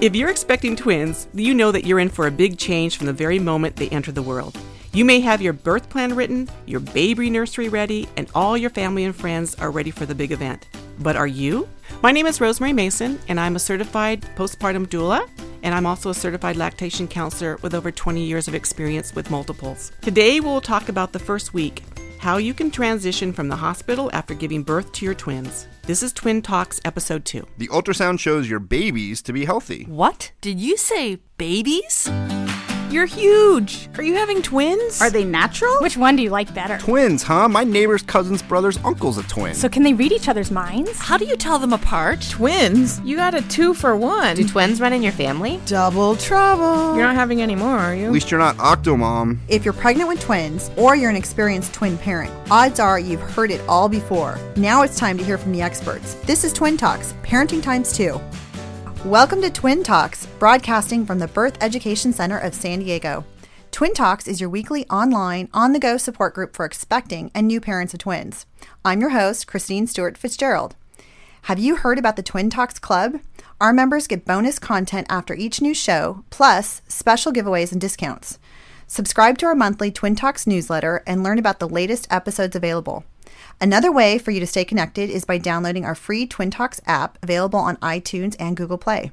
If you're expecting twins, you know that you're in for a big change from the very moment they enter the world. You may have your birth plan written, your baby nursery ready, and all your family and friends are ready for the big event. But are you? My name is Rosemary Mason, and I'm a certified postpartum doula, and I'm also a certified lactation counselor with over 20 years of experience with multiples. Today, we'll talk about the first week how you can transition from the hospital after giving birth to your twins. This is Twin Talks Episode 2. The ultrasound shows your babies to be healthy. What? Did you say babies? You're huge. Are you having twins? Are they natural? Which one do you like better? Twins, huh? My neighbor's cousin's brother's uncle's a twin. So can they read each other's minds? How do you tell them apart? Twins? You got a two for one. Do twins run in your family? Double trouble. You're not having any more, are you? At least you're not Octomom. If you're pregnant with twins or you're an experienced twin parent, odds are you've heard it all before. Now it's time to hear from the experts. This is Twin Talks, Parenting Times 2. Welcome to Twin Talks, broadcasting from the Birth Education Center of San Diego. Twin Talks is your weekly online, on the go support group for expecting and new parents of twins. I'm your host, Christine Stewart Fitzgerald. Have you heard about the Twin Talks Club? Our members get bonus content after each new show, plus special giveaways and discounts. Subscribe to our monthly Twin Talks newsletter and learn about the latest episodes available. Another way for you to stay connected is by downloading our free Twin Talks app available on iTunes and Google Play.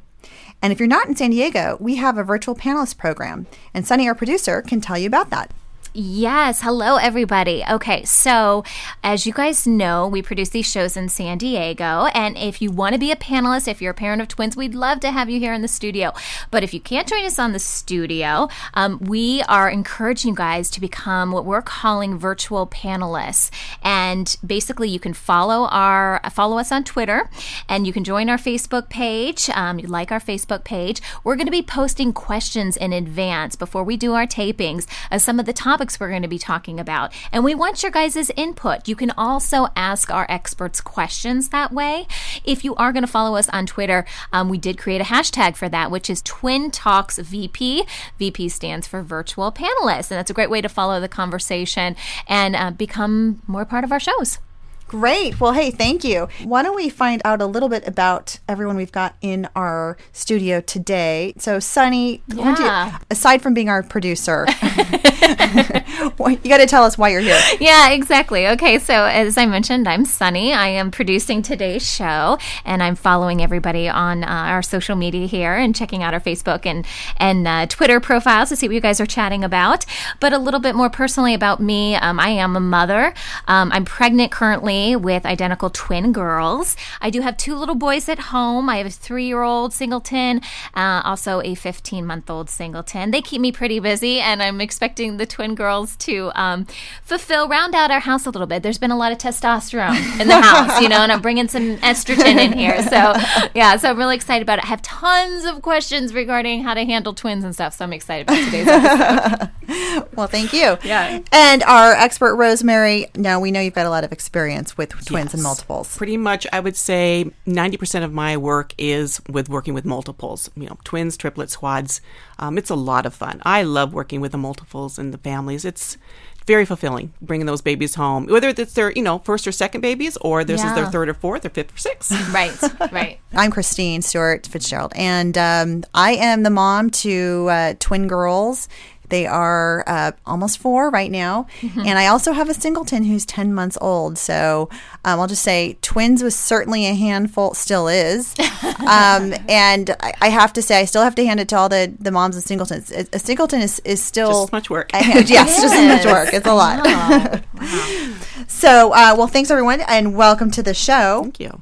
And if you're not in San Diego, we have a virtual panelist program, and Sunny, our producer, can tell you about that. Yes. Hello, everybody. Okay. So, as you guys know, we produce these shows in San Diego. And if you want to be a panelist, if you're a parent of twins, we'd love to have you here in the studio. But if you can't join us on the studio, um, we are encouraging you guys to become what we're calling virtual panelists. And basically, you can follow our follow us on Twitter, and you can join our Facebook page. Um, you like our Facebook page. We're going to be posting questions in advance before we do our tapings of some of the topics topics we're going to be talking about. And we want your guys' input. You can also ask our experts questions that way. If you are going to follow us on Twitter, um, we did create a hashtag for that, which is Twin Talks VP. VP stands for Virtual Panelists. And that's a great way to follow the conversation and uh, become more part of our shows. Great. Well, hey, thank you. Why don't we find out a little bit about everyone we've got in our studio today? So, Sunny, yeah. you, aside from being our producer, you got to tell us why you're here. Yeah, exactly. Okay, so as I mentioned, I'm Sunny. I am producing today's show, and I'm following everybody on uh, our social media here and checking out our Facebook and and uh, Twitter profiles to see what you guys are chatting about. But a little bit more personally about me, um, I am a mother. Um, I'm pregnant currently with identical twin girls. I do have two little boys at home. I have a three year old singleton, uh, also a 15 month old singleton. They keep me pretty busy, and I'm expecting the twin girls to um, fulfill, round out our house a little bit. There's been a lot of testosterone in the house, you know, and I'm bringing some estrogen in here. So, yeah, so I'm really excited about it. I have tons of questions regarding how to handle twins and stuff. So I'm excited about today's episode. well, thank you. Yeah. And our expert, Rosemary, now we know you've got a lot of experience with twins yes. and multiples. Pretty much, I would say 90% of my work is with working with multiples, you know, twins, triplets, squads. Um, it's a lot of fun. I love working with the multiples and the families. It's very fulfilling bringing those babies home, whether it's their, you know, first or second babies or this yeah. is their third or fourth or fifth or sixth. Right, right. I'm Christine Stewart Fitzgerald, and um, I am the mom to uh, twin girls they are uh, almost four right now. Mm-hmm. And I also have a singleton who's 10 months old. So um, I'll just say twins was certainly a handful, still is. um, and I, I, have to say, I still have to hand it to all the, the moms of singletons. A, a singleton is, is still. Just as much work. A, yes, yes, just as much work. It's a lot. Wow. wow. So, uh, well, thanks everyone and welcome to the show. Thank you.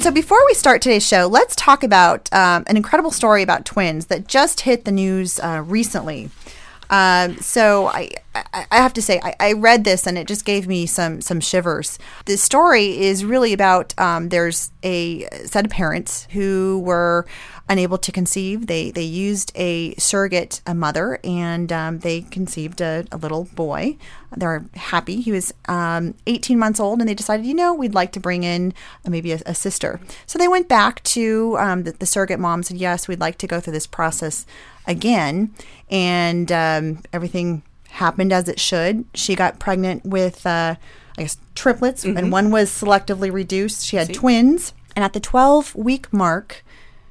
So, before we start today's show, let's talk about um, an incredible story about twins that just hit the news uh, recently. Um, so I, I, have to say I, I read this and it just gave me some some shivers. The story is really about um, there's a set of parents who were unable to conceive. They they used a surrogate a mother and um, they conceived a, a, little boy. They're happy. He was um, 18 months old and they decided, you know, we'd like to bring in maybe a, a sister. So they went back to um, the, the surrogate mom and said, yes, we'd like to go through this process again. And um, everything happened as it should. She got pregnant with, uh, I guess, triplets, mm-hmm. and one was selectively reduced. She had See? twins. And at the 12 week mark,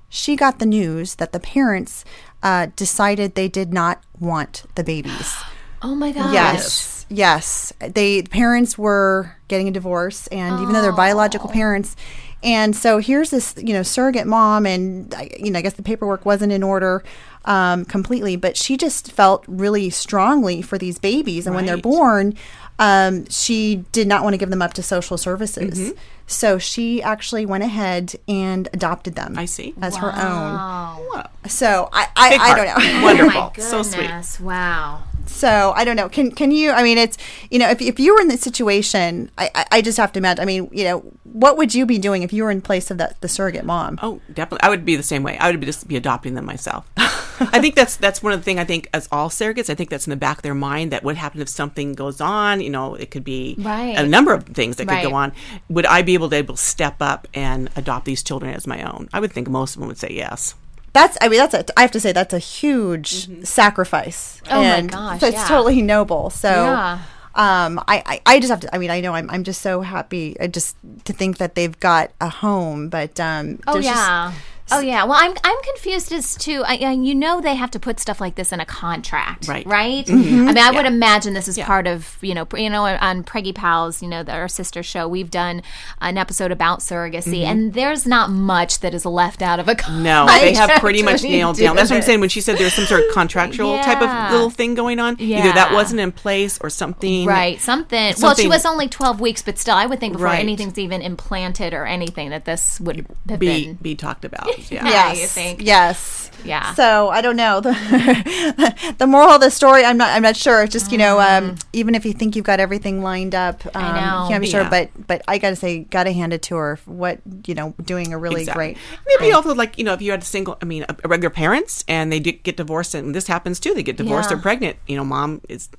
she got the news that the parents uh, decided they did not want the babies. Oh my gosh. Yes. Yes. They parents were getting a divorce and oh. even though they're biological parents and so here's this, you know, surrogate mom and you know, I guess the paperwork wasn't in order um, completely, but she just felt really strongly for these babies and right. when they're born, um, she did not want to give them up to social services. Mm-hmm. So she actually went ahead and adopted them. I see. As wow. her own. So I, I, I don't know. Wonderful. oh so sweet. Wow. So I don't know. Can can you? I mean, it's you know, if if you were in this situation, I I just have to imagine. I mean, you know, what would you be doing if you were in place of that the surrogate mom? Oh, definitely. I would be the same way. I would be just be adopting them myself. I think that's that's one of the things I think as all surrogates, I think that's in the back of their mind that what happens if something goes on. You know, it could be right. a number of things that right. could go on. Would I be able to able to step up and adopt these children as my own? I would think most of them would say yes that's I mean that's a I have to say that's a huge mm-hmm. sacrifice. Oh and my gosh, it's yeah. totally noble. So yeah. um I, I, I just have to I mean I know I'm I'm just so happy uh, just to think that they've got a home but um oh yeah just, Oh yeah. Well, I'm I'm confused as to I, you know they have to put stuff like this in a contract, right? Right. Mm-hmm. I mean, I yeah. would imagine this is yeah. part of you know you know on Preggy Pals, you know, our sister show, we've done an episode about surrogacy, mm-hmm. and there's not much that is left out of a contract. No, they have pretty much nailed down. That's what I'm saying when she said there's some sort of contractual yeah. type of little thing going on. Either that wasn't in place or something. Right. Something. something well, she was only 12 weeks, but still, I would think before right. anything's even implanted or anything that this would be been. be talked about. Yeah. yes. You think? Yes. Yeah. So I don't know the the moral of the story. I'm not. I'm not sure. It's just you know, um, mm. even if you think you've got everything lined up, um, I know. you can't be yeah. sure. But but I got to say, got to hand it to her. What you know, doing a really exactly. great. Maybe also like you know, if you had a single, I mean, a, a regular parents and they get divorced, and this happens too. They get divorced. Yeah. They're pregnant. You know, mom is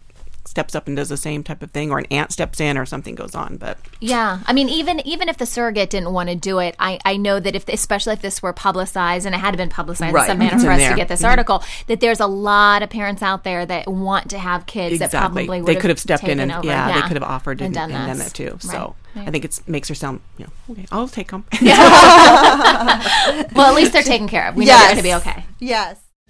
steps up and does the same type of thing or an aunt steps in or something goes on but yeah i mean even even if the surrogate didn't want to do it i i know that if especially if this were publicized and it had been publicized right. in some manner for us there. to get this mm-hmm. article that there's a lot of parents out there that want to have kids exactly. that probably they could have stepped in and yeah, yeah, they could have offered and, and, done, and done, that too so right. I think it makes her sound, you know, okay, I'll take them. well, at least they're taken care of. We yes. know they're going to be okay. Yes.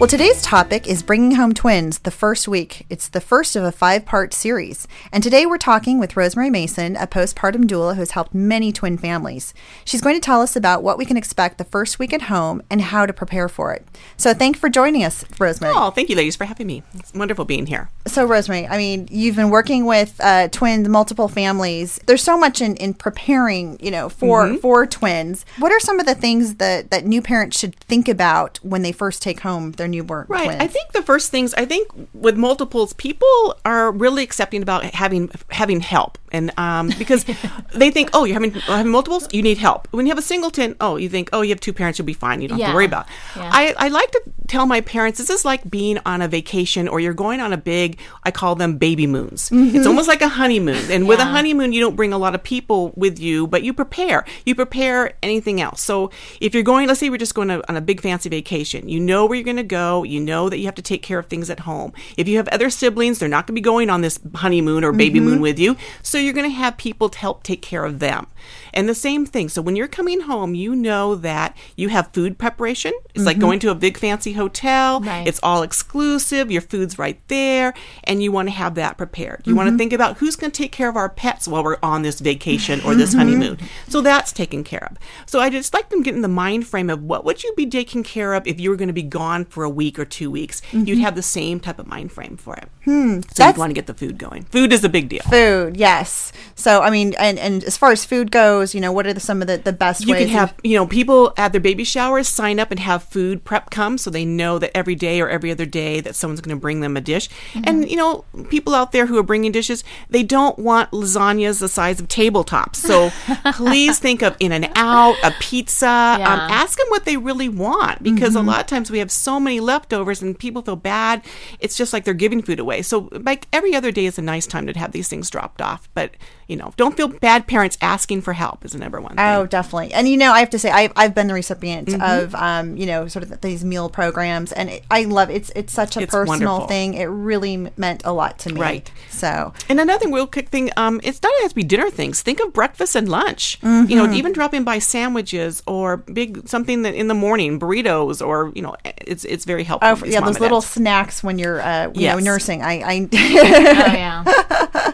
Well, today's topic is Bringing Home Twins, the first week. It's the first of a five part series. And today we're talking with Rosemary Mason, a postpartum doula who's helped many twin families. She's going to tell us about what we can expect the first week at home and how to prepare for it. So, thank you for joining us, Rosemary. Oh, thank you, ladies, for having me. It's wonderful being here. So, Rosemary, I mean, you've been working with uh, twins, multiple families. There's so much in, in preparing, you know, for Mhm. for twins. What are some of the things that that new parents should think about when they first take home their newborn Right. twins? I think the first things I think with multiples, people are really accepting about having having help, and um, because they think, oh, you're having having multiples, you need help. When you have a singleton, oh, you think, oh, you have two parents, you'll be fine. You don't have to worry about. Yeah. I I like to tell my parents this is like being on a vacation or you're going on a big. I call them baby moons. Mhm. It's almost like a honeymoon, and with a honeymoon, you don't bring a lot of people with you, but you prepare. You prepare anything else. So if you're going, let's say we're just going to, on a big fancy vacation, you know where you're going to go. You know that you have to take care of things at home. If you have other siblings, they're not going to be going on this honeymoon or baby Mm-hmm. moon with you. So you're going to have people to help take care of them. And the same thing. So when you're coming home, you know that you have food preparation. It's like Mhm. going to a big fancy hotel. Right. It's all exclusive. Your food's right there, and you want to have that prepared. You want to think about who's going to take care of our pets while we're on this vacation or this Mhm. honeymoon. So that's taken care of. So I just like them getting the mind frame of what would you be taking care of if you were going to be gone for a week or two weeks. You'd Mhm. have the same type of mind frame for it. Hmm, So you want to get the food going. Food is a big deal. food. Yes. So, I mean, and and as far as food goes, you know, what are the, some of the the best You ways? can have, you know, people at their baby showers sign up and have food prep come so they know that every day or every other day that someone's going to bring them a dish. And, you know, people out there who are bringing dishes, they don't want lasagnas the size of tabletops. So please think of In-N-Out, a pizza. Um, ask them what they really want because Mhm. a lot of times we have so many leftovers and people feel bad. It's just like they're giving food away. So, like every other day is a nice time to have these things dropped off. But, you know, don't feel bad parents asking for help is number one thing. Oh, definitely. And you know, I have to say, I've, I've been the recipient Mhm. of, um, you know, sort of these meal programs, and it, I love it's it's such a It's personal wonderful. thing. It really meant a lot to me. Right. So, And another real quick thing, um, it's not has to be dinner things. Think of breakfast and lunch. You know, Mhm. even dropping by sandwiches or big something that in the morning, burritos, or you know, it's it's very helpful. oh yeah, those little dads. snacks when you're, uh, you know, nursing. I, I Oh, yeah.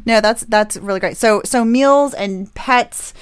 no, that's that's really great. So, so meals and pets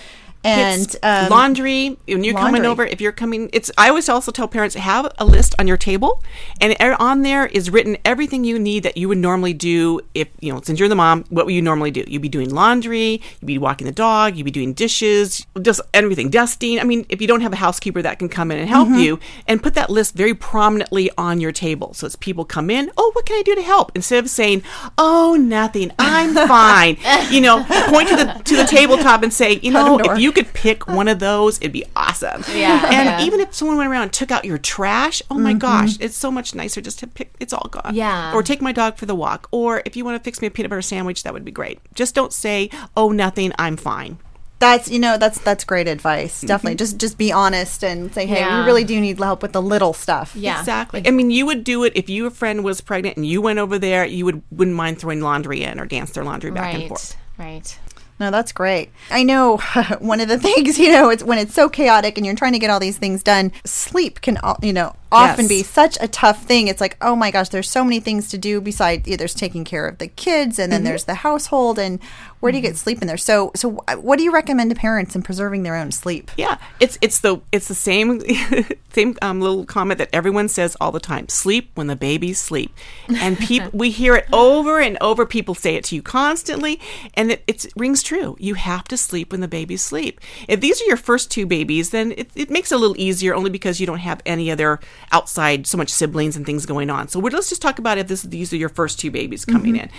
and um, laundry when you're coming over if you're coming it's i always also tell parents have a list on your table and er- on there is written everything you need that you would normally do if you know since you're the mom what would you normally do? You'd be doing laundry you'd be walking the dog you'd be doing dishes just everything dusting. I mean if you don't have a housekeeper that can come in and help Mhm. you and put that list very prominently on your table. So as people come in oh what can i do to help? Instead of saying oh nothing i'm fine. You know point to the to the tabletop and say you know Cut a door. if you could pick one of those, it'd be awesome. Yeah, And yeah. even if someone went around and took out your trash, oh my Mhm. gosh, it's so much nicer just to pick. It's all gone. Yeah. Or take my dog for the walk. Or if you want to fix me a peanut butter sandwich, that would be great. Just don't say, oh nothing, I'm fine. That's you know that's that's great advice. Definitely, just just be honest and say, hey, Yeah. we really do need help with the little stuff. Yeah. Exactly. I mean, you would do it if your friend was pregnant and you went over there. You would wouldn't mind throwing laundry in or dance their laundry back and Right. forth. Right. No, that's great. I know one of the things, you know, it's when it's so chaotic and you're trying to get all these things done, sleep can, you know, often Yes. be such a tough thing. It's like, oh my gosh, there's so many things to do besides yeah, there's taking care of the kids and then Mhm. there's the household and where do you get sleep in there? So, so what do you recommend to parents in preserving their own sleep? Yeah, it's it's the it's the same same um, little comment that everyone says all the time: sleep when the babies sleep. And people we hear it over and over. People say it to you constantly, and it it's, rings true. You have to sleep when the babies sleep. If these are your first two babies, then it, it makes it a little easier, only because you don't have any other outside so much siblings and things going on. So we're, let's just talk about if this these are your first two babies coming Mhm. in.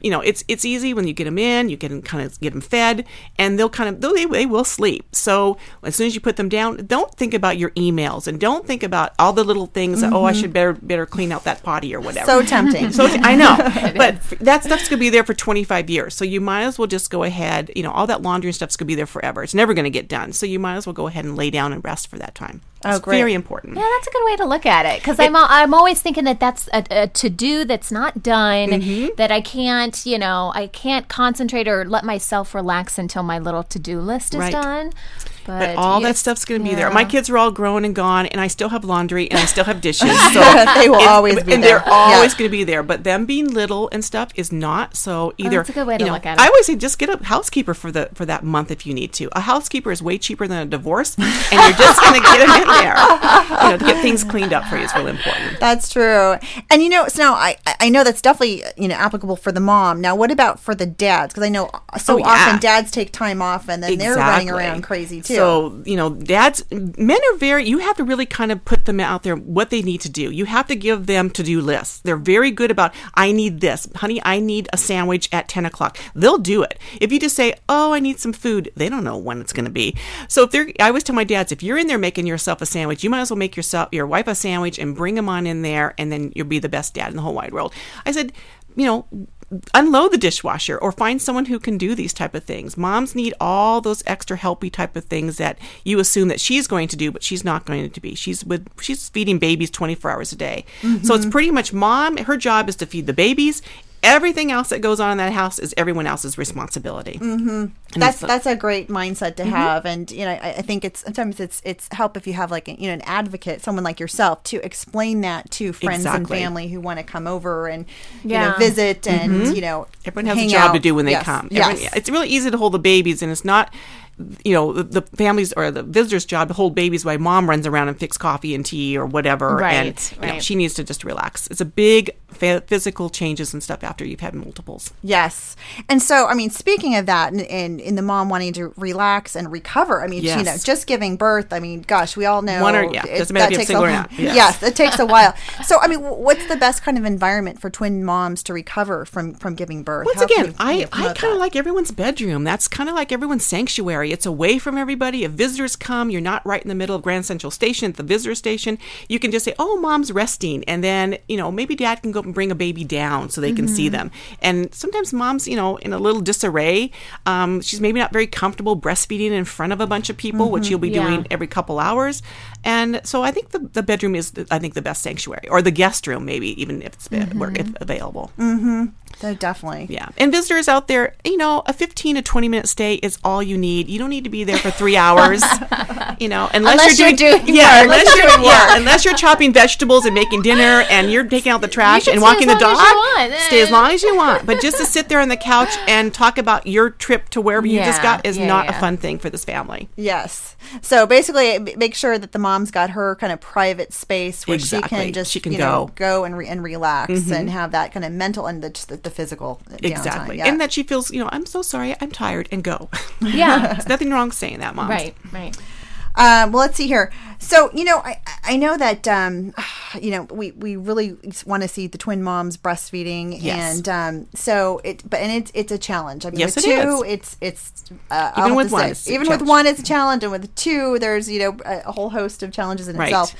You know, it's it's easy when you get them in, you get them kind of get them fed, and they'll kind of they they will sleep. So as soon as you put them down, don't think about your emails and don't think about all the little things. That, oh, I Mhm. should better better clean out that potty or whatever. So tempting. so I know, but that stuff's gonna be there for 25 years. So you might as well just go ahead. You know, all that laundry and stuff's gonna be there forever. It's never gonna get done. So you might as well go ahead and lay down and rest for that time. Oh, It's great. very important. Yeah, that's a good way to look at it because I'm I'm always thinking that that's a, a to do that's not done Mhm. that I can't you know I can't concentrate or let myself relax until my little to do list is Right. done. But, all that stuff's going to be yeah. there. My kids are all grown and gone, and I still have laundry and I still have dishes. So They will always be and there. they're always Yeah. going to be there. But them being little and stuff is not. So oh, either Oh, that's a good way to know, look at it. I always say just get a housekeeper for the for that month if you need to. A housekeeper is way cheaper than a divorce, and you're just going to get them in there. You know, to get things cleaned up for you is really important. That's true. And you know, so now I I know that's definitely you know applicable for the mom. Now, what about for the dads? Because I know so Oh, yeah. often dads take time off and then they're running around crazy too. So, you know, dads, men are very, you have to really kind of put them out there what they need to do. You have to give them to do lists. They're very good about, I need this. Honey, I need a sandwich at 10 o'clock. They'll do it. If you just say, oh, I need some food, they don't know when it's going to be. So if they're, I always tell my dads, if you're in there making yourself a sandwich, you might as well make yourself, your wife a sandwich and bring them on in there, and then you'll be the best dad in the whole wide world. I said, you know, unload the dishwasher or find someone who can do these type of things. Moms need all those extra helpy type of things that you assume that she's going to do but she's not going to be. She's with she's feeding babies 24 hours a day. So it's mm-hmm. pretty much mom her job is to feed the babies everything else that goes on in that house is everyone else's responsibility hmm That's it's- that's a great mindset to Mhm. have, and you know I, I think it's sometimes it's it's help if you have like you know an advocate, someone like yourself, to explain that to friends and family who want to come over and you Yeah. know visit and Mhm. you know Everyone has hang a job to do when they Yes. come. Yes. Everyone- it's really easy to hold the babies, and it's not, you know, the, the families or the visitors' job to hold babies while mom runs around and fix coffee and tea or whatever. Right, and you know, right. she needs to just relax. It's a big fa- physical changes and stuff after you've had multiples. Yes. And so, I mean, speaking of that, and, and in the mom wanting to relax and recover, I mean, you know, just giving birth, I mean, gosh, we all know One or- yeah, it- doesn't matter if that you have takes a single or not. Yes. Yes. it takes a while. So, I mean, what's the best kind of environment for twin moms to recover from from giving birth? Once How again, you- I, you I kind of like everyone's bedroom. That's kind of like everyone's sanctuary. It's away from everybody. If visitors come, you're not right in the middle of Grand Central Station at the visitor station. You can just say, "Oh, mom's resting," and then you know maybe dad can go and bring a baby down so they can see Mm-hmm. them. And sometimes mom's you know in a little disarray. Um, she's maybe not very comfortable breastfeeding in front of a bunch of people, which Mm-hmm. Mhm. you'll be Yeah. doing every couple hours. And so I think the, the bedroom is I think the best sanctuary, or the guest room maybe even if it's Mm-hmm. if available. Mm-hmm. So definitely. Yeah. And visitors out there, you know, a 15 to 20 minute stay is all you need. You don't need to be there for three hours, you know, unless, Unless you're you're doing, doing yeah, work. unless you're, doing yeah, unless you're chopping vegetables and making dinner and you're taking out the trash and walking the dog. Stay as long as you want. But just to sit there on the couch and talk about your trip to wherever you just got is yeah, not yeah. a fun thing for this family. Yes. So basically, make sure that the mom's got her kind of private space where she can just She can you know, go. go and re- and relax Mhm. and have that kind of mental and the, the physical. Exactly. Yeah. And that she feels, you know, I'm so sorry, I'm tired, and go. Yeah. There's nothing wrong saying that, mom. Right, right. Um, well, let's see here. So, you know, I, I know that, um, you know, we, we really want to see the twin moms breastfeeding. Yes. And um, so it, but, and it's, it's a challenge. I mean, Yes, with it two, is. it's, it's, uh, Even with one, say, it's a even with challenge. one, it's a challenge. And with two, there's, you know, a, a whole host of challenges in Right. itself.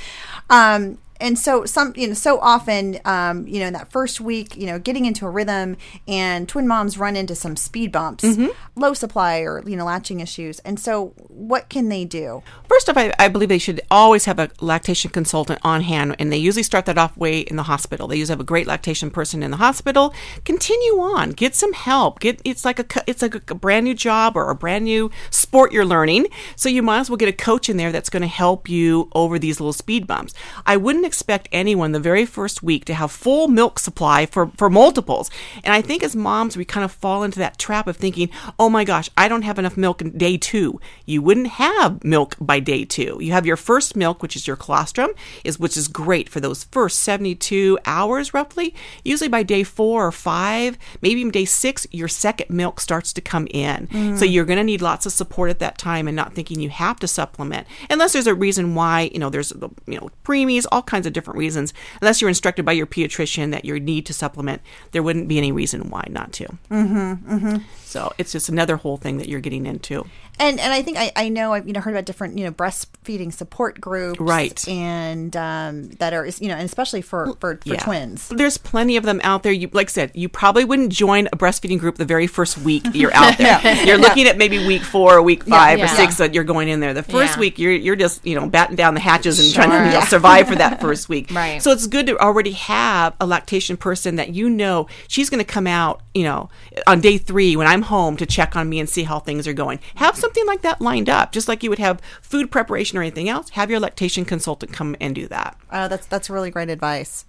Um, and so some you know so often um, you know in that first week you know getting into a rhythm and twin moms run into some speed bumps Mm-hmm. low supply or you know latching issues and so what can they do First off, I, I believe they should always have a lactation consultant on hand, and they usually start that off way in the hospital. They usually have a great lactation person in the hospital. Continue on, get some help. Get it's like a it's like a, brand new job or a brand new sport you're learning. So you might as well get a coach in there that's going to help you over these little speed bumps. I wouldn't expect anyone the very first week to have full milk supply for for multiples, and I think as moms we kind of fall into that trap of thinking, oh my gosh, I don't have enough milk in day two. You wouldn't have milk by day two. You have your first milk, which is your colostrum, is which is great for those first 72 hours roughly. Usually by day four or five, maybe even day six, your second milk starts to come in. Mm. So you're going to need lots of support at that time and not thinking you have to supplement unless there's a reason why, you know, there's, the you know, preemies, all kinds of different reasons. Unless you're instructed by your pediatrician that you need to supplement, there wouldn't be any reason why not to. mm-hmm, mm-hmm. So it's just another whole thing that you're getting into. And and I think I, I know I've you know heard about different you know breastfeeding support groups, Right. And um, that are you know, and especially for for, for twins. There's plenty of them out there. You like I said, you probably wouldn't join a breastfeeding group the very first week you're out there. Yeah. You're looking at maybe week four or week Yeah. five or Yeah. six that you're going in there. The first Yeah. week you're you're just you know batting down the hatches and trying to you know, survive for that first week. Right. So it's good to already have a lactation person that you know she's going to come out you know on day three when I'm home to check on me and see how things are going. Have something like that lined up, just like you would have food preparation or anything else. Have your lactation consultant come and do that. Uh, that's that's really great advice.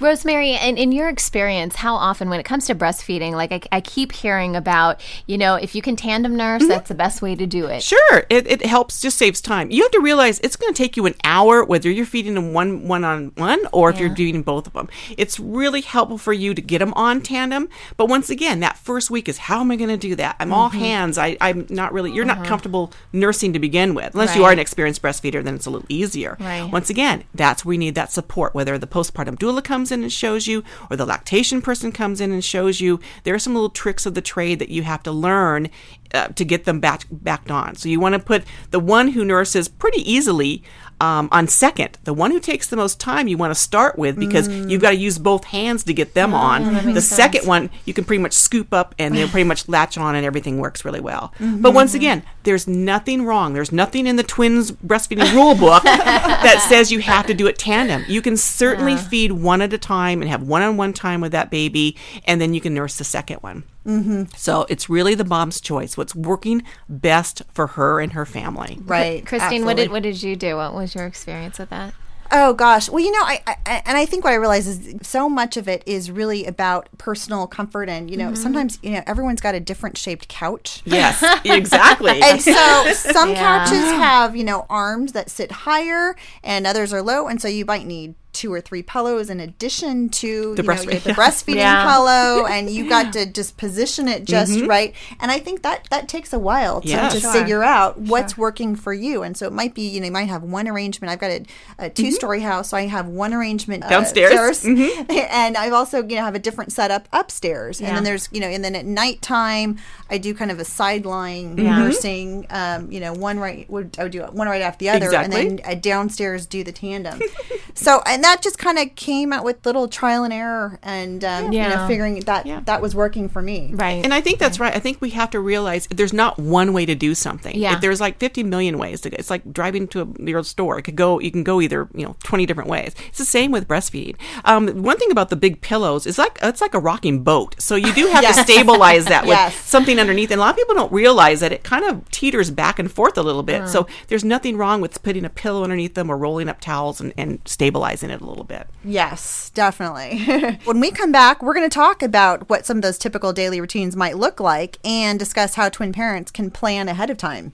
Rosemary, in, in your experience, how often when it comes to breastfeeding, like I, I keep hearing about, you know, if you can tandem nurse, that's the best way to do it. Sure, it, it helps, just saves time. You have to realize it's going to take you an hour whether you're feeding them one one on one or if you're doing both of them. It's really helpful for you to get them on tandem. But once again, that first week is how am I going to do that? I'm all Mm-hmm. hands. I, I'm not really. You're not comfortable nursing to begin with, unless you are an experienced breastfeeder. Then it's a little easier. Right. Once again, that's where you need that support. Whether the postpartum doula comes in and shows you, or the lactation person comes in and shows you, there are some little tricks of the trade that you have to learn uh, to get them back backed on. So you want to put the one who nurses pretty easily um, on second. The one who takes the most time you want to start with because you've got to use both hands to get them on. The second one you can pretty much scoop up and they'll pretty much latch on and everything works really well. But once again, there's nothing wrong. There's nothing in the twins breastfeeding rule book that says you have to do it tandem. You can certainly feed one at a time and have one-on-one time with that baby, and then you can nurse the second one. Mm-hmm. So it's really the mom's choice. What's working best for her and her family. Right, Christine, what did what did you do? What was your experience with that? Oh gosh. Well, you know, I, I and I think what I realize is so much of it is really about personal comfort, and you know, Mm-hmm. sometimes you know everyone's got a different shaped couch. Yes, exactly. And so some Yeah. couches have, you know, arms that sit higher and others are low. And so you might need two or three pillows in addition to The you know, breastfeed- the breastfeeding Yeah. pillow. And you got to just position it just right. And I think that that takes a while to, Yeah. to Sure. figure out what's working for you. And so it might be, you know, you might have one arrangement. I've got a, a two story house, so I have one arrangement uh, Downstairs. stairs. and I've also, you know, have a different setup upstairs. And then there's, you know, and then at nighttime, I do kind of a sideline Mm-hmm. nursing. Um, you know, one right would I would do one right after the other, Exactly. and then uh, downstairs do the tandem. so, and that just kind of came out with little trial and error, and um, you know, figuring that Yeah. that was working for me. Right. And I think that's right. I think we have to realize there's not one way to do something. Yeah. If there's like 50 million ways to go. It's like driving to a, your store. It could go. You can go either you know 20 different ways. It's the same with breastfeeding. Um, one thing about the big pillows is like it's like a rocking boat. So you do have to stabilize that with Yes. something underneath. And a lot of people don't realize that it kind of teeters back and forth a little bit. So there's nothing wrong with putting a pillow underneath them or rolling up towels and, and stabilizing it a little bit. Yes, definitely. when we come back, we're going to talk about what some of those typical daily routines might look like and discuss how twin parents can plan ahead of time.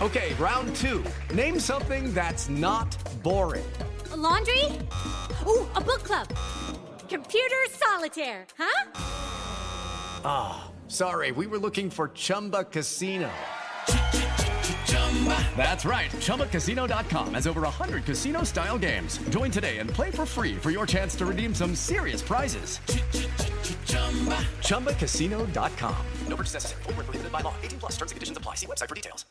Okay, round two. Name something that's not boring. laundry? Ooh, a book club. Computer solitaire, huh? Oh, sorry, we were looking for Chumba Casino. That's right. ChumbaCasino.com has over 100 casino style games. Join today and play for free for your chance to redeem some serious prizes. ChumbaCasino.com. No purchase necessary. Void where prohibited by law. 18 plus terms and conditions apply. See website for details.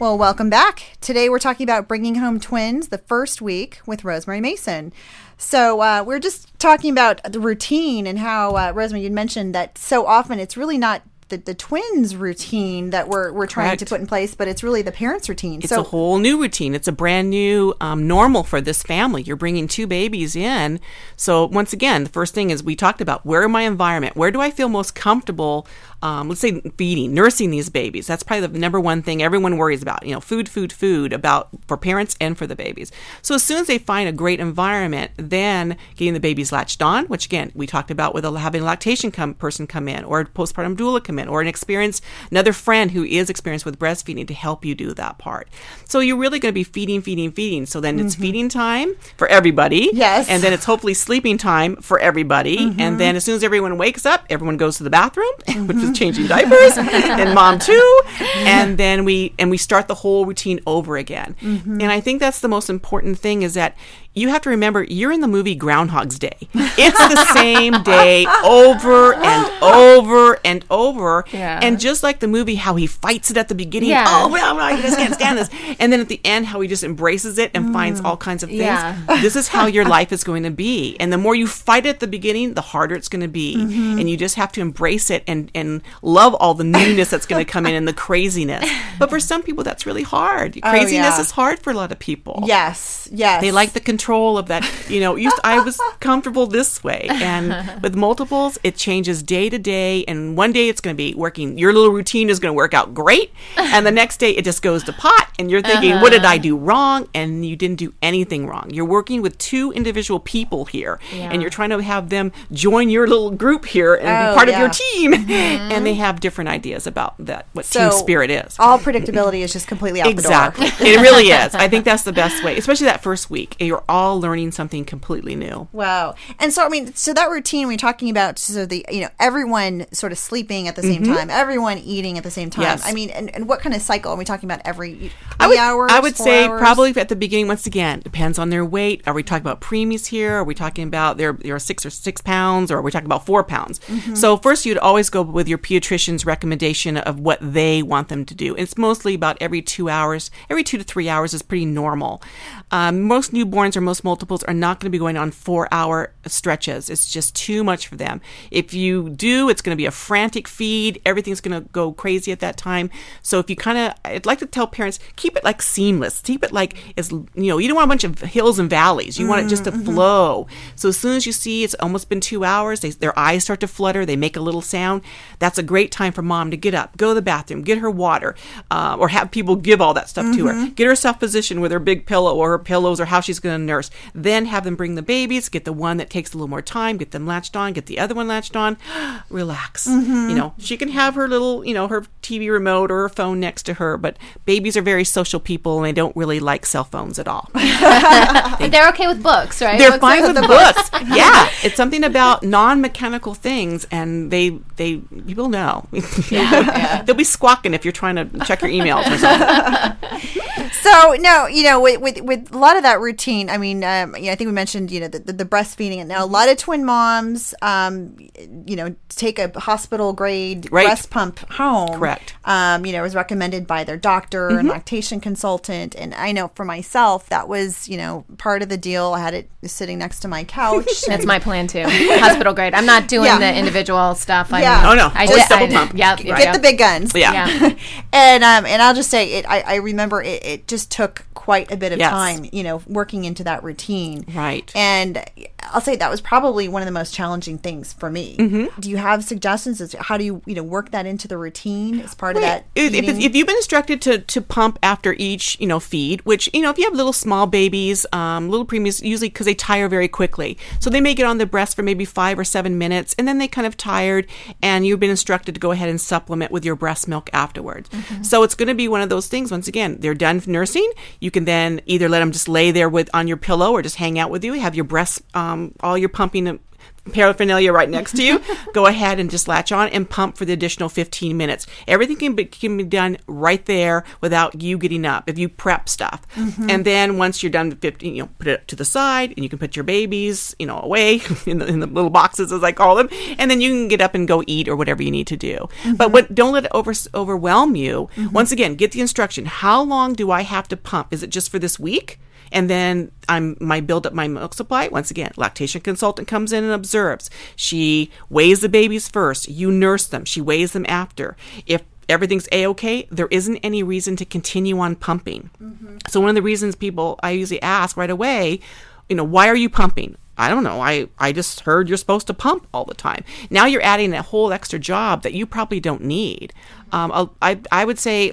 Well, welcome back. Today we're talking about bringing home twins the first week with Rosemary Mason. So uh, we're just talking about the routine and how uh, Rosemary you mentioned that so often it's really not the, the twins routine that we're we're trying to put in place, but it's really the parents routine. It's so a whole new routine. It's a brand new um, normal for this family. You're bringing two babies in. So, once again, the first thing is we talked about where in my environment, where do I feel most comfortable, um, let's say feeding, nursing these babies? That's probably the number one thing everyone worries about. You know, food, food, food, about for parents and for the babies. So, as soon as they find a great environment, then getting the babies latched on, which again, we talked about with a, having a lactation come, person come in or a postpartum doula come in or an experienced another friend who is experienced with breastfeeding to help you do that part. So you're really going to be feeding, feeding, feeding. So then it's feeding time for everybody. Mm-hmm. Yes. And then it's hopefully sleeping time for everybody. Mm-hmm. And then as soon as everyone wakes up, everyone goes to the bathroom, which is changing diapers, and mom too. And then we and we start the whole routine over again. Mm-hmm. And I think that's the most important thing is that you have to remember you're in the movie Groundhog's Day. It's the same day over and over and over. Yeah. And just like the movie, how he fights it at the beginning. Yeah. Oh, well, well, I just can't stand this. And then at the end, how he just embraces it and finds all kinds of things. Yeah. This is how your life is going to be. And the more you fight it at the beginning, the harder it's going to be. Mm-hmm. And you just have to embrace it and, and love all the newness that's going to come in and the craziness. But for some people, that's really hard. Oh, craziness yeah. is hard for a lot of people. Yes, yes. They like the control of that, you know, used I was comfortable this way. And with multiples, it changes day to day. And one day it's going to be working, your little routine is going to work out great. And the next day it just goes to pot. And you're thinking, what did I uh-huh. do wrong? And you didn't do anything wrong. You're working with two individual people here. And you're trying to have them join your little group here and Oh, be part of your yeah. team. Mm-hmm. And they have different ideas about that, what so team spirit is. All predictability is just completely out Exactly. the door. it really is. I think that's the best way, especially that first week. You're all learning something completely new. Wow. And so I mean, so that routine we're talking about, so the you know everyone sort of sleeping at the same time, everyone eating at the same time. Mm-hmm. Yes. I mean, and, and what kind of cycle are we talking about? Every three I would, hours? I would say hours? probably at the beginning. Once again, depends on their weight. Are we talking about preemies here? Are we talking about their their six or six pounds, or are we talking about four pounds? Mm-hmm. So first, you'd always go with your pediatrician's recommendation of what they want them to do. It's mostly about every two hours. Every two to three hours is pretty normal. Um, most newborns or most multiples are not going to be going on four hour stretches. It's just too much for them. If you do, it's going to be a frantic feed. Everything's going to go crazy at that time. So if you kind of, I'd like to tell parents, keep it like seamless. Keep it like as you know, you don't want a bunch of hills and valleys. You want it just to mm, mm-hmm. flow. So as soon as you see it's almost been two hours, they, their eyes start to flutter. They make a little sound. That's a great time for mom to get up, go to the bathroom, get her water, uh, or have people give all that stuff to her. Mm-hmm. Get herself positioned with her big pillow or her pillows or how she's going to nurse. Then have them bring the babies. Get the one that takes a little more time. Get them latched on. Get the other one latched on. Relax. Mm-hmm. You know, she can have her little, you know, her TV remote or her phone next to her. But babies are very social people and they don't really like cell phones at all. But they're okay with books, right? They're Books fine with books. yeah, it's something about non-mechanical things, and they they people know. Yeah, They'll be squawking if you're trying to check your emails or something. So no, you know, with with, with a lot of that routine, I mean, um, yeah, I think we mentioned, you know, the, the, the breastfeeding, and now a lot of twin moms, um, you know, take a hospital grade Right. breast pump home. Correct. Um, you know, it was recommended by their doctor and lactation consultant, and I know for myself that was, you know, part of the deal. I had it sitting next to my couch. That's my plan too. Hospital grade. I'm not doing Yeah. the individual stuff. I'm, Yeah. Oh, no. I just double I, pump. Yep. Get yep. the big guns. Yeah. Yeah. and um and I'll just say it I, I remember it, it just took quite a bit of Yes. time, you know, working into that routine. Right. And I'll say that was probably one of the most challenging things for me. Mm-hmm. Do you have suggestions as to how do you, you know, work that into the routine as part of that? If, if, if you've been instructed to, to pump after each, you know, feed, which, you know, if you have little small babies, um, little preemies, usually because they tire very quickly. So they may get on the breast for maybe five or seven minutes and then they kind of tired and you've been instructed to go ahead and supplement with your breast milk afterwards. So it's going to be one of those things. Once again, they're done nursing. You can then either let them just lay there with on your pillow or just hang out with you, have your breast, um, Um, all your pumping paraphernalia right next to you, go ahead and just latch on and pump for the additional 15 minutes. Everything can be, can be done right there without you getting up if you prep stuff. Mm-hmm. And then once you're done with 15, you know, put it to the side and you can put your babies, you know, away in the, in the little boxes as I call them. And then you can get up and go eat or whatever you need to do. But mm-hmm. what, don't let it over, overwhelm you. Mm-hmm. Once again, get the instruction. How long do I have to pump? Is it just for this week? And then I'm my build up my milk supply. Once again, lactation consultant comes in and observes. She weighs the babies first. You nurse them. She weighs them after. If everything's a okay, there isn't any reason to continue on pumping. So one of the reasons people I usually ask right away, you know, why are you pumping? I don't know. I, I just heard you're supposed to pump all the time. Now you're adding a whole extra job that you probably don't need. Um, I'll- I, I would say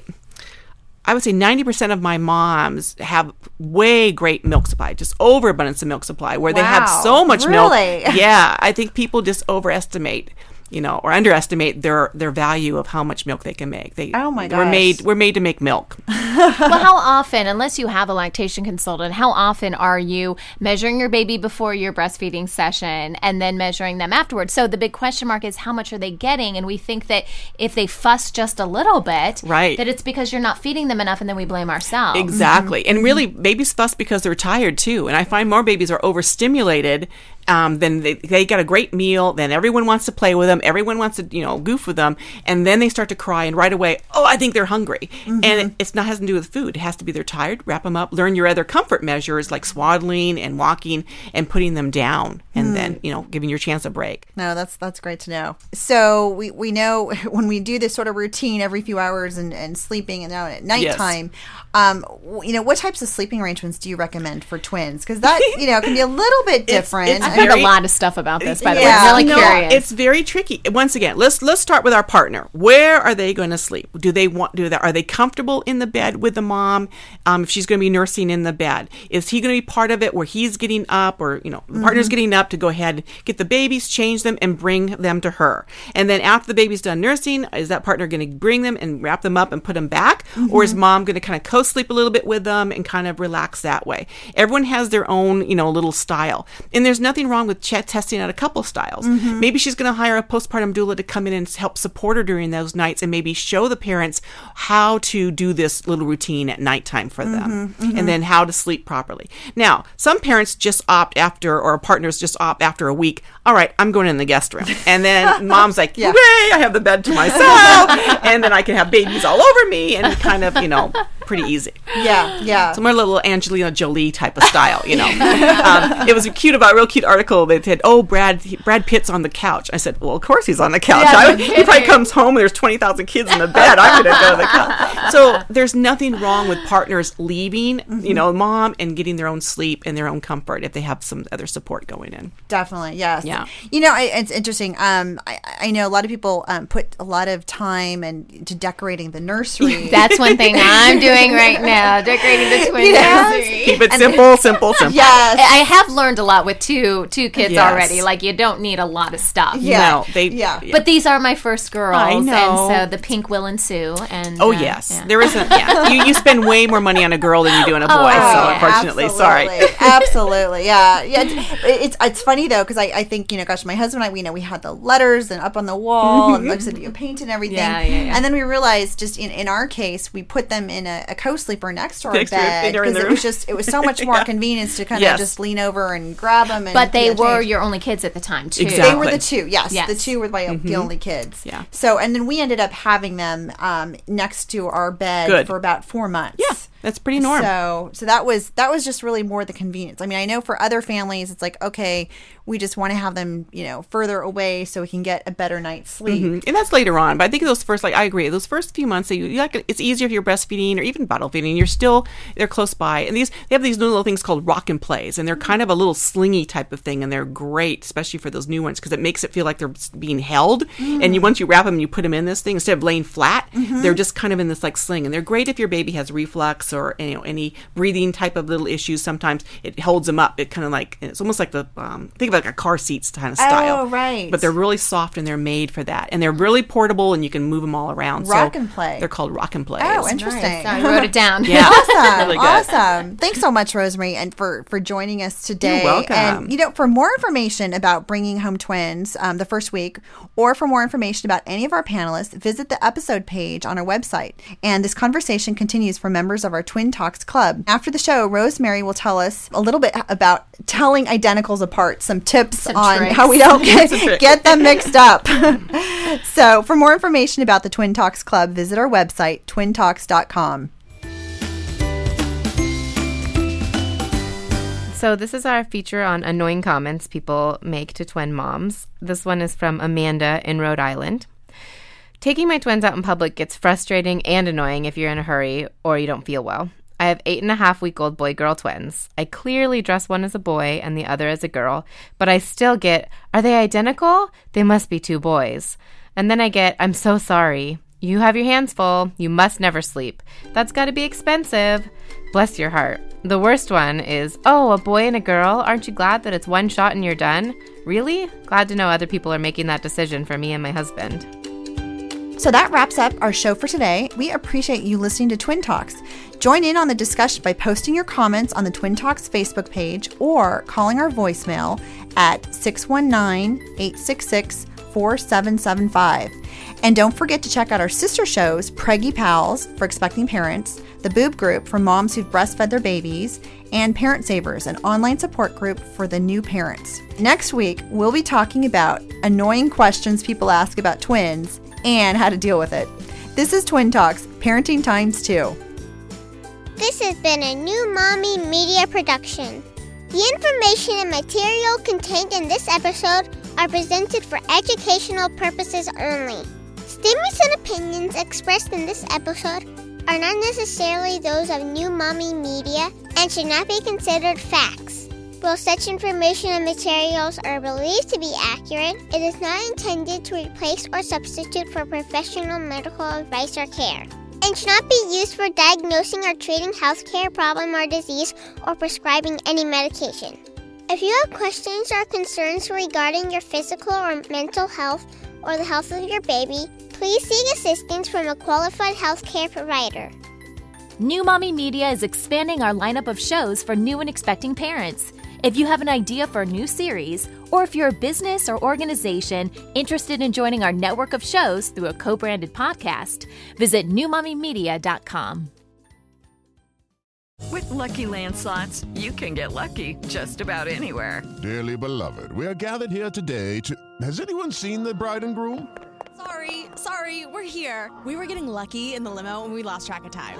I would say 90% of my moms have way great milk supply, just overabundance of milk supply, where they have so much Really? milk. Yeah, I think people just overestimate. You know, or underestimate their their value of how much milk they can make. They Oh my We're made we're made to make milk. well, how often, unless you have a lactation consultant, how often are you measuring your baby before your breastfeeding session and then measuring them afterwards? So the big question mark is how much are they getting? And we think that if they fuss just a little bit, Right. that it's because you're not feeding them enough and then we blame ourselves. Exactly. Mm-hmm. And really, babies fuss because they're tired too. And I find more babies are overstimulated. Um, then they, they get a great meal. Then everyone wants to play with them. Everyone wants to, you know, goof with them. And then they start to cry. And right away, oh, I think they're hungry. And it, it's not has to do with food. It has to be they're tired. Wrap them up. Learn your other comfort measures like swaddling and walking and putting them down. And Mm. then you know, giving your chance a break. No, that's that's great to know. So we, we know when we do this sort of routine every few hours and, and sleeping and now at nighttime, um, you know, what types of sleeping arrangements do you recommend for twins? Because that you know can be a little bit different. it's I've heard a lot of stuff about this, by the Yeah. way. I'm really No, curious. It's very tricky. Once again, let's let's start with our partner. Where are they going to sleep? Do they want do that? Are they comfortable in the bed with the mom? Um, if she's going to be nursing in the bed, is he going to be part of it where he's getting up, or you know, the partner's getting up to go ahead get the babies, change them, and bring them to her? And then after the baby's done nursing, is that partner going to bring them and wrap them up and put them back, or is Mhm. mom going to kind of co-sleep a little bit with them and kind of relax that way? Everyone has their own you know little style, and there's nothing wrong with ch- testing out a couple styles. Mhm. Maybe she's going to hire a postpartum doula to come in and help support her during those nights and maybe show the parents how to do this little routine at nighttime for them Mhm, mhm. and then how to sleep properly. Now, some parents just opt after, or partners just opt after a week. All right, I'm going in the guest room. And then mom's like, Yeah. hooray, I have the bed to myself. and then I can have babies all over me and kind of, you know, pretty easy. Yeah, yeah. So more little Angelina Jolie type of style, you know. um, it was a cute about a real cute article. They said, "Oh, Brad Brad Pitt's on the couch." I said, "Well, of course he's on the couch. Yeah, I, no he probably comes home and there's twenty thousand kids in the bed. I'm going to go to the couch." So there's nothing wrong with partners leaving, you know, mom and getting their own sleep and their own comfort if they have some other support going in. Definitely, yes. Yeah. You know, I, it's interesting. Um, I, I know a lot of people um, put a lot of time and to decorating the nursery. That's one thing I'm doing right now, decorating the twin Yes. nursery. Keep it simple, simple, simple. Yes. I I have learned a lot with two two kids Yes. already. Like you don't need a lot of stuff. Yeah. No, they- yeah. But these are my first girls, I know. and so the pink will ensue. And Oh uh, yes, yeah. there isn't. Yeah, you, you spend way more money on a girl than you do on a boy. Oh, so yeah. unfortunately, sorry. Absolutely. Absolutely. Yeah. Yeah. It's, it's, it's funny though, because I, I think, you know, gosh, my husband and I, we know we had the letters and up on the wall and like I said, you paint and everything. Yeah, yeah, yeah. And then we realized just in, in our case, we put them in a, a co-sleeper next to our Next bed because it was just, it was so much more Yeah. convenience to kind Yes. of just lean over and grab them. And, But they you were change. your only kids at the time too. Exactly. They were the two, yes. Yes. The two were my, the Mhm. only kids. Yeah. So, and then we ended up having them um, next to our bed Good. for about four months. Yeah, that's pretty normal. So, so that was that was just really more the convenience. I mean, I know for other families, it's like okay, we just want to have them, you know, further away so we can get a better night's sleep. Mhm. And that's later on. But I think those first, like I agree, those first few months, you, you like, it's easier if you're breastfeeding or even bottle feeding. You're still they're close by, and these they have these little things called rock and plays, and they're kind of a little slingy type of thing, and they're great, especially for those new ones because it makes it feel like they're being held. And you once you wrap them, you put them in this thing instead of laying flat, they're just kind of in this like sling, and they're great if your baby has reflux or you know any breathing type of little issues. Sometimes it holds them up. It kind of like it's almost like the um, think of like a car seats kind of style. Oh, right. But they're really soft and they're made for that, and they're really portable and you can move them all around. Rock so and play. They're called rock and play. Oh, interesting. Nice. I wrote it down. Yeah, awesome, really good. awesome. Thanks so much, Rosemary, and for for joining us today. You're welcome. And you know, for more information about bringing home twins um, the first week, or for more information about any of our panelists, visit the episode page on our website. And this conversation continues for members of our Twin Talks Club. After the show, Rosemary will tell us a little bit about telling identicals apart, some tips Some on tricks. how we don't get, get them mixed up. so, for more information about the Twin Talks Club, visit our website, twintalks.com. So, this is our feature on annoying comments people make to twin moms. This one is from Amanda in Rhode Island. Taking my twins out in public gets frustrating and annoying if you're in a hurry or you don't feel well. I have eight and a half week old boy girl twins. I clearly dress one as a boy and the other as a girl, but I still get, are they identical? They must be two boys. And then I get, I'm so sorry. You have your hands full. You must never sleep. That's got to be expensive. Bless your heart. The worst one is, oh, a boy and a girl? Aren't you glad that it's one shot and you're done? Really? Glad to know other people are making that decision for me and my husband. So that wraps up our show for today. We appreciate you listening to Twin Talks. Join in on the discussion by posting your comments on the Twin Talks Facebook page or calling our voicemail at 619 866 4775. And don't forget to check out our sister shows, Preggy Pals for expecting parents, the Boob Group for moms who've breastfed their babies, and Parent Savers, an online support group for the new parents. Next week, we'll be talking about annoying questions people ask about twins and how to deal with it. This is Twin Talks, Parenting Times 2. This has been a New Mommy Media production. The information and material contained in this episode are presented for educational purposes only. Statements and opinions expressed in this episode are not necessarily those of New Mommy Media and should not be considered facts. While such information and materials are believed to be accurate, it is not intended to replace or substitute for professional medical advice or care, and should not be used for diagnosing or treating healthcare problem or disease or prescribing any medication. If you have questions or concerns regarding your physical or mental health or the health of your baby, please seek assistance from a qualified healthcare provider. New Mommy Media is expanding our lineup of shows for new and expecting parents. If you have an idea for a new series, or if you're a business or organization interested in joining our network of shows through a co branded podcast, visit newmommymedia.com. With LuckyLand Slots, you can get lucky just about anywhere. Dearly beloved, we are gathered here today to. Has anyone seen the bride and groom? Sorry, sorry, we're here. We were getting lucky in the limo and we lost track of time.